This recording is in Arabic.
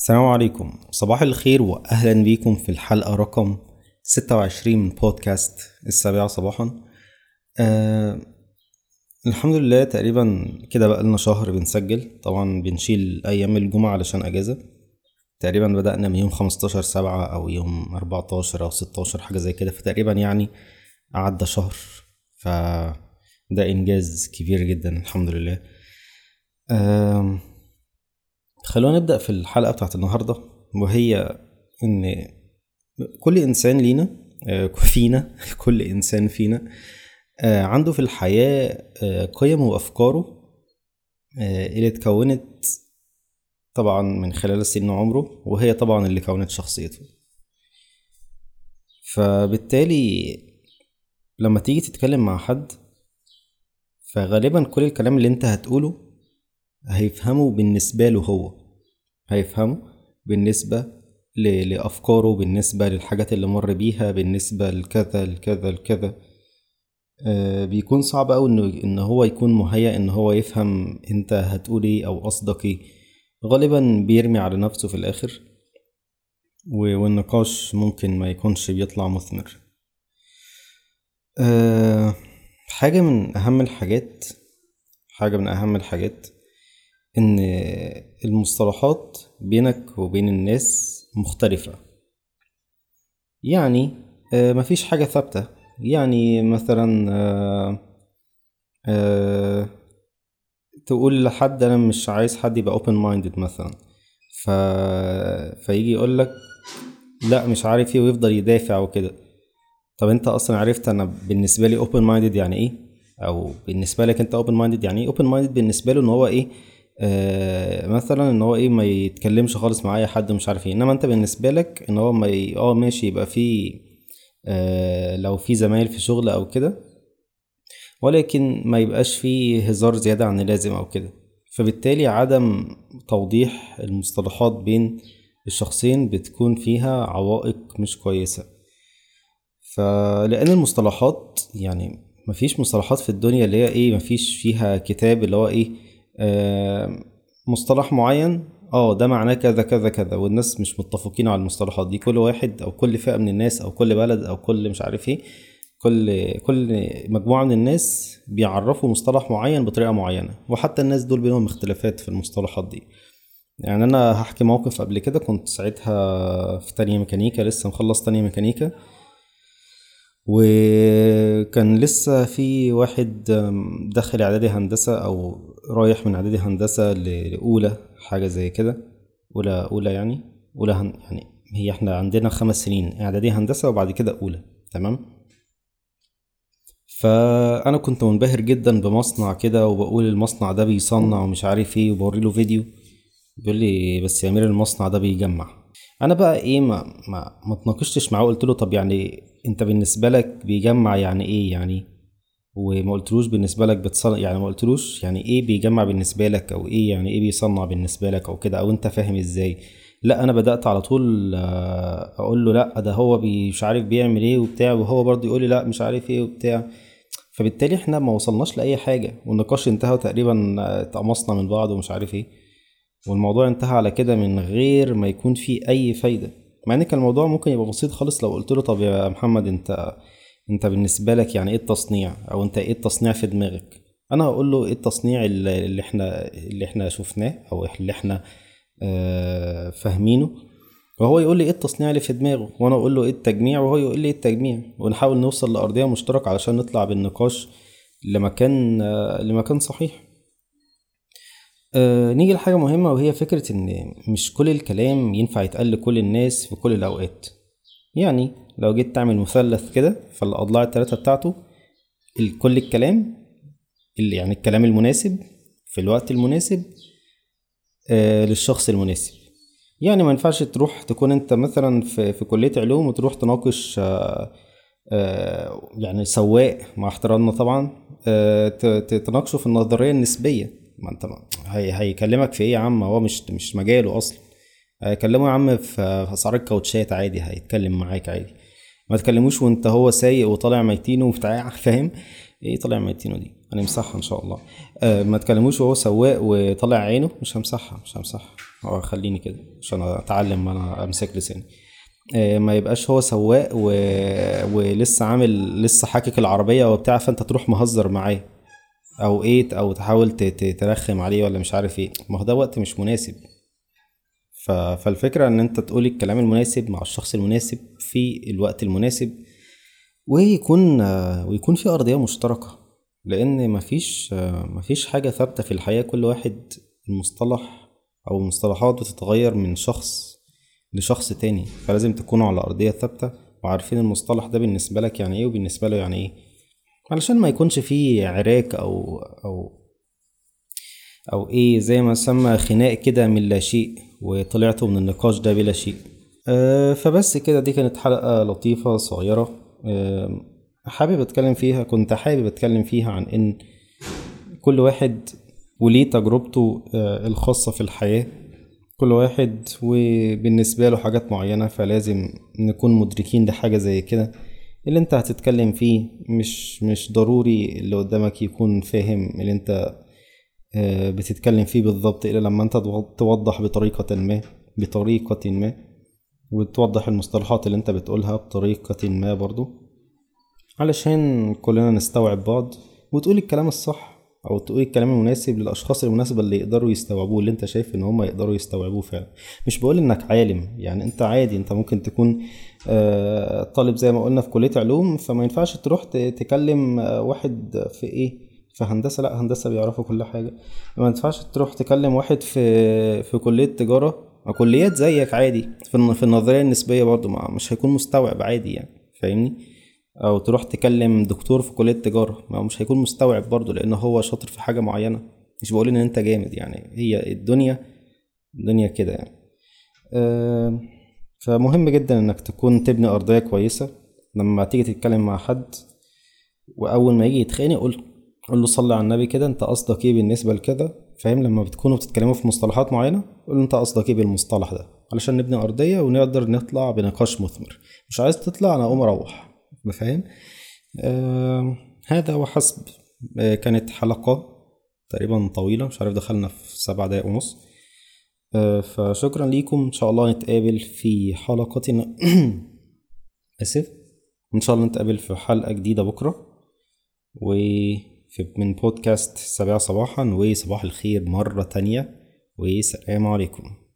السلام عليكم. صباح الخير واهلا بيكم في الحلقة رقم 26 من بودكاست السابعة صباحا. آه الحمد لله تقريبا كده بقى لنا شهر بنسجل. طبعا بنشيل أيام الجمعة علشان أجازة. تقريبا بدأنا من يوم 15 سبعة أو يوم 14 أو 16 حاجة زي كده. فتقريبا يعني عدى شهر. فده إنجاز كبير جدا الحمد لله. آم، خلونا نبدأ في الحلقة بتاعت النهاردة وهي إن كل إنسان لينا آه، فينا كل إنسان فينا آه، عنده في الحياة آه، قيمه وأفكاره اللي اتكونت طبعا من خلال سن عمره وهي طبعا اللي كونت شخصيته. فبالتالي لما تيجي تتكلم مع حد فغالبا كل الكلام اللي أنت هتقوله هيفهمه بالنسبة له هو. هيفهمه بالنسبة لأفكاره بالنسبة للحاجات اللي مر بيها بالنسبة لكذا لكذا لكذا. آه، بيكون صعب أوي إنه إن هو يكون مهيأ إن هو يفهم أنت هتقول إيه أو قصدك إيه. غالبا بيرمي على نفسه في الآخر والنقاش ممكن ما يكونش بيطلع مثمر. أه حاجة من أهم الحاجات حاجة من أهم الحاجات إن المصطلحات بينك وبين الناس مختلفة. يعني أه مفيش حاجة ثابتة. يعني مثلا أه أه تقول لحد أنا مش عايز حد يبقى open minded مثلا. ف... فيجي لك لا مش عارف إيه ويفضل يدافع وكده. طب أنت أصلا عرفت أنا بالنسبة لي open minded يعني إيه؟ أو بالنسبة لك أنت open minded يعني إيه open minded بالنسبة له إن هو إيه؟ آه مثلا إن هو إيه ما يتكلمش خالص مع أي حد مش عارف إيه. إنما أنت بالنسبة لك إن هو ما ي... آه ماشي يبقى في آه لو في زمايل في شغل أو كده ولكن ما يبقاش فيه هزار زيادة عن اللازم أو كده. فبالتالي عدم توضيح المصطلحات بين الشخصين بتكون فيها عوائق مش كويسة. فلأن المصطلحات يعني مفيش مصطلحات في الدنيا اللي هي إيه مفيش فيها كتاب اللي هو إيه مصطلح معين آه ده معناه كذا كذا كذا والناس مش متفقين على المصطلحات دي. كل واحد أو كل فئة من الناس أو كل بلد أو كل مش عارف إيه كل كل مجموعة من الناس بيعرفوا مصطلح معين بطريقة معينة وحتى الناس دول بينهم اختلافات في المصطلحات دي. يعني أنا هحكي موقف قبل كده كنت ساعتها في تانية ميكانيكا لسه مخلص تانية ميكانيكا. وكان لسه في واحد داخل إعدادي هندسة أو رايح من اعدادي هندسة ل- لأولى حاجة زي كده. أولى أولى يعني. أولى هن يعني هي إحنا عندنا خمس سنين اعدادي هندسة وبعد كده أولى. تمام؟ فأنا كنت منبهر جدا بمصنع كده وبقول المصنع ده بيصنع ومش عارف إيه وبوري له فيديو. بيقول لي بس يا أمير المصنع ده بيجمع. أنا بقى إيه ما ما ما اتناقشتش معاه قلت له طب يعني أنت بالنسبة لك بيجمع يعني إيه؟ يعني وما قلتلوش بالنسبة لك بتصنع يعني ما قلتلوش يعني إيه بيجمع بالنسبة لك أو إيه يعني إيه بيصنع بالنسبة لك أو كده أو أنت فاهم إزاي؟ لا أنا بدأت على طول آه، أقول له لا ده هو مش عارف بيعمل إيه وبتاع وهو برضه يقول لي لا مش عارف إيه وبتاع. فبالتالي إحنا ما وصلناش لأي حاجة والنقاش انتهى تقريبا آه، اتقمصنا من بعض ومش عارف إيه. والموضوع انتهى على كده من غير ما يكون فيه أي فايدة مع إن كان الموضوع ممكن يبقى بسيط خالص لو قلت له طب يا محمد أنت انت بالنسبة لك يعني إيه التصنيع؟ أو انت إيه التصنيع في دماغك؟ أنا هقول له إيه التصنيع اللي إحنا اللي إحنا شفناه أو اللي إحنا آه، فاهمينه. وهو يقول لي إيه التصنيع اللي في دماغه وأنا أقول له إيه التجميع وهو يقول لي إيه التجميع. ونحاول نوصل لأرضية مشتركة علشان نطلع بالنقاش لمكان آه، لمكان صحيح. آه نيجي لحاجة مهمة وهي فكرة إن مش كل الكلام ينفع يتقال لكل الناس في كل الأوقات. يعني لو جيت تعمل مثلث كده فالأضلاع التلاتة بتاعته كل الكلام اللي يعني الكلام المناسب في الوقت المناسب آه للشخص المناسب. يعني ما ينفعش تروح تكون انت مثلا في, في كلية علوم وتروح تناقش آه آه يعني سواق مع احترامنا طبعا آه تناقشه في النظرية النسبية. ما انت هيكلمك في إيه يا عم؟ هو مش مش مجاله أصلا. هيكلمه يا عم في في أسعار الكاوتشات عادي هيتكلم معاك عادي. ما تكلموش وانت هو سايق وطالع ميتينه وبتاع فاهم؟ إيه طالع ميتينه دي؟ هنمسحها إن شاء الله. آه ما تكلموش وهو سواق وطالع عينه مش همسحها مش همسحها آه خليني كده عشان اتعلم أنا امسك لساني. آه، ما يبقاش هو سواق و... ولسه عامل لسه حاكك العربية وبتاع فانت تروح مهزر معاه. أو إيه أو تحاول ترخم عليه ولا مش عارف إيه. ما هو ده وقت مش مناسب. فالفكرة إن أنت تقول الكلام المناسب مع الشخص المناسب في الوقت المناسب ويكون ويكون في أرضية مشتركة لأن مفيش مفيش حاجة ثابتة في الحياة كل واحد المصطلح أو المصطلحات بتتغير من شخص لشخص تاني فلازم تكونوا على أرضية ثابتة وعارفين المصطلح ده بالنسبة لك يعني إيه وبالنسبة له يعني إيه. علشان ما يكونش فيه عراك أو أو أو إيه زي ما سمى خناق كده من لا شيء وطلعتوا من النقاش ده بلا شيء. أه فبس كده دي كانت حلقة لطيفة صغيرة. أه حابب أتكلم فيها كنت حابب أتكلم فيها عن إن كل واحد وليه تجربته أه الخاصة في الحياة. كل واحد وبالنسبة له حاجات معينة فلازم نكون مدركين لحاجة زي كده. اللي انت هتتكلم فيه مش مش ضروري اللي قدامك يكون فاهم اللي انت بتتكلم فيه بالظبط الا لما أنت توضح بطريقة ما بطريقة ما وتوضح المصطلحات اللي أنت بتقولها بطريقة ما برضو علشان كلنا نستوعب بعض وتقول الكلام الصح أو تقول الكلام المناسب للأشخاص المناسبة اللي يقدروا يستوعبوه اللي أنت شايف إن هم يقدروا يستوعبوه فعلا. مش بقول إنك عالم يعني أنت عادي أنت ممكن تكون آه، طالب زي ما قلنا في كلية علوم فما ينفعش تروح تكلم آه، واحد في إيه في هندسة لا هندسة بيعرفوا كل حاجة. ما ينفعش تروح تكلم واحد في في كلية تجارة. أو كليات زيك عادي. في في النظرية النسبية برضو مش هيكون مستوعب عادي يعني. فاهمني؟ أو تروح تكلم دكتور في كلية تجارة. ما مش هيكون مستوعب برضه لأن هو شاطر في حاجة معينة. مش بقول إن أنت جامد يعني. هي الدنيا الدنيا كده يعني. أه فمهم جدا إنك تكون تبني أرضية كويسة. لما تيجي تتكلم مع حد وأول ما يجي يتخانق قول قول له صلي على النبي كده أنت قصدك إيه بالنسبة لكده؟ فاهم؟ لما بتكونوا بتتكلموا في مصطلحات معينة قول له أنت قصدك إيه بالمصطلح ده؟ علشان نبني أرضية ونقدر نطلع بنقاش مثمر. مش عايز تطلع أنا اقوم أروح. بفهم آه هذا وحسب. آه كانت حلقة تقريبا طويلة مش عارف دخلنا في سبع دقايق ونص. آه فشكرا ليكم. إن شاء الله نتقابل في حلقتنا. آسف. إن شاء الله نتقابل في حلقة جديدة بكرة. وفي من بودكاست سبعة صباحا وصباح الخير مرة تانية والسلام عليكم.